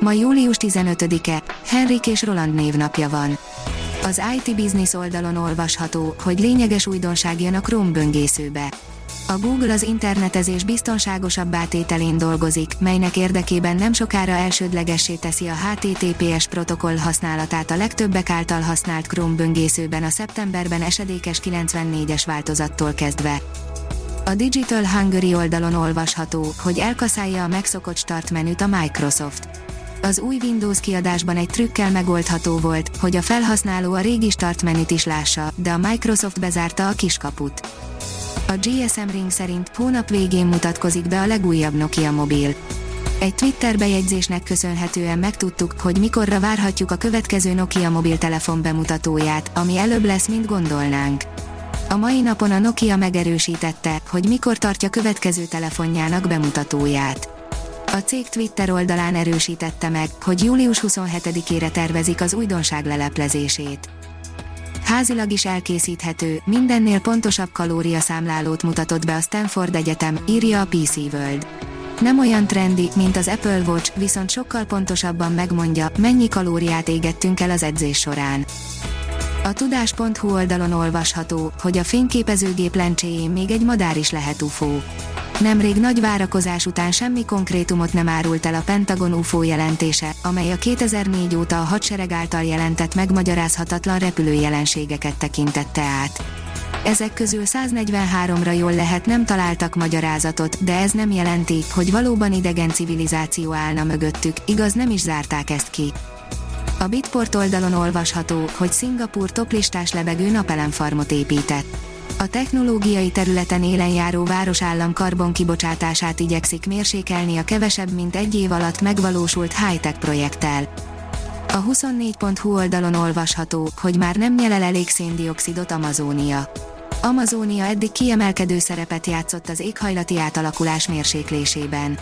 Ma július 15-e, Henrik és Roland névnapja van. Az IT Business oldalon olvasható, hogy lényeges újdonság jön a Chrome böngészőbe. A Google az internetezés biztonságosabb átételén dolgozik, melynek érdekében nem sokára elsődlegessé teszi a HTTPS protokoll használatát a legtöbbek által használt Chrome böngészőben a szeptemberben esedékes 94-es változattól kezdve. A Digital Hungary oldalon olvasható, hogy elkaszálja a megszokott start menüt a Microsoft az új Windows kiadásban egy trükkel megoldható volt, hogy a felhasználó a régi start menüt is lássa, de a Microsoft bezárta a kiskaput. A GSM Ring szerint hónap végén mutatkozik be a legújabb Nokia mobil. Egy Twitter bejegyzésnek köszönhetően megtudtuk, hogy mikorra várhatjuk a következő Nokia mobiltelefon bemutatóját, ami előbb lesz, mint gondolnánk. A mai napon a Nokia megerősítette, hogy mikor tartja következő telefonjának bemutatóját. A cég Twitter oldalán erősítette meg, hogy július 27-ére tervezik az újdonság leleplezését. Házilag is elkészíthető, mindennél pontosabb kalóriaszámlálót mutatott be a Stanford Egyetem, írja a PC World. Nem olyan trendi, mint az Apple Watch, viszont sokkal pontosabban megmondja, mennyi kalóriát égettünk el az edzés során. A tudás.hu oldalon olvasható, hogy a fényképezőgép lencséjén még egy madár is lehet UFO. Nemrég nagy várakozás után semmi konkrétumot nem árult el a Pentagon UFO jelentése, amely a 2004 óta a hadsereg által jelentett megmagyarázhatatlan repülőjelenségeket tekintette át. Ezek közül 143-ra jól lehet nem találtak magyarázatot, de ez nem jelenti, hogy valóban idegen civilizáció állna mögöttük, igaz nem is zárták ezt ki. A Bitport oldalon olvasható, hogy Szingapur toplistás lebegő napelemfarmot épített a technológiai területen élen járó városállam karbonkibocsátását igyekszik mérsékelni a kevesebb mint egy év alatt megvalósult high-tech projekttel. A 24.hu oldalon olvasható, hogy már nem nyelel elég széndiokszidot Amazónia. Amazónia eddig kiemelkedő szerepet játszott az éghajlati átalakulás mérséklésében.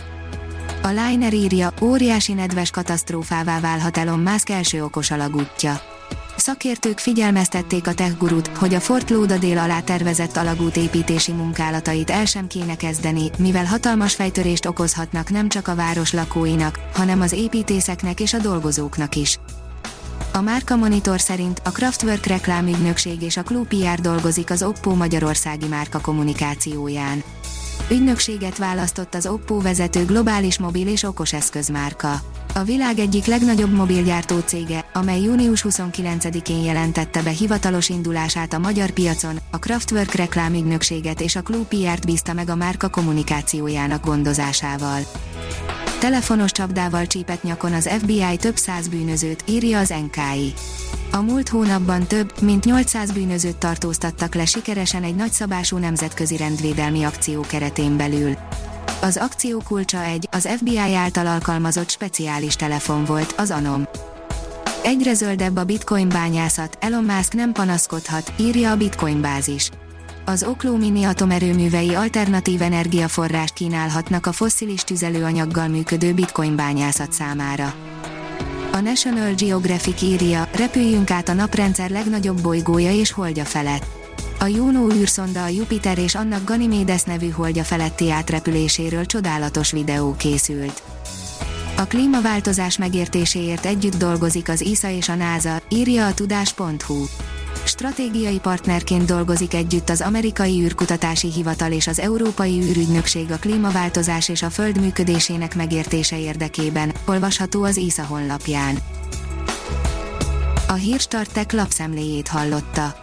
A Liner írja, óriási nedves katasztrófává válhat Elon Musk első okos alagútja. Szakértők figyelmeztették a techgurut, hogy a Fort Lauderdale alá tervezett alagút építési munkálatait el sem kéne kezdeni, mivel hatalmas fejtörést okozhatnak nem csak a város lakóinak, hanem az építészeknek és a dolgozóknak is. A Márka Monitor szerint a Kraftwerk reklámügynökség és a Club PR dolgozik az Oppo magyarországi márka kommunikációján. Ügynökséget választott az Oppo vezető globális mobil és okoseszközmárka. A világ egyik legnagyobb mobilgyártó cége, amely június 29-én jelentette be hivatalos indulását a magyar piacon, a Kraftwerk reklámügynökséget és a Club PR-t bízta meg a márka kommunikációjának gondozásával. Telefonos csapdával csípett nyakon az FBI több száz bűnözőt, írja az NKI. A múlt hónapban több, mint 800 bűnözőt tartóztattak le sikeresen egy nagyszabású nemzetközi rendvédelmi akció keretén belül. Az akció kulcsa egy, az FBI által alkalmazott speciális telefon volt, az Anom. Egyre zöldebb a bitcoin bányászat, Elon Musk nem panaszkodhat, írja a bitcoin bázis. Az Okló mini atomerőművei alternatív energiaforrást kínálhatnak a fosszilis tüzelőanyaggal működő bitcoin bányászat számára. A National Geographic írja, repüljünk át a naprendszer legnagyobb bolygója és holdja felett. A Juno űrszonda a Jupiter és annak Ganymedes nevű holdja feletti átrepüléséről csodálatos videó készült. A klímaváltozás megértéséért együtt dolgozik az ISA és a NASA, írja a tudás.hu. Stratégiai partnerként dolgozik együtt az Amerikai űrkutatási hivatal és az Európai űrügynökség a klímaváltozás és a Föld működésének megértése érdekében, olvasható az ISA honlapján. A Hírstart tech lapszemléjét hallotta.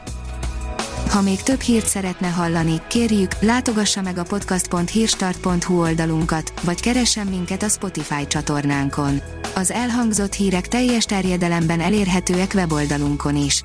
Ha még több hírt szeretne hallani, kérjük, látogassa meg a podcast.hírstart.hu oldalunkat, vagy keressen minket a Spotify csatornánkon. Az elhangzott hírek teljes terjedelemben elérhetőek weboldalunkon is.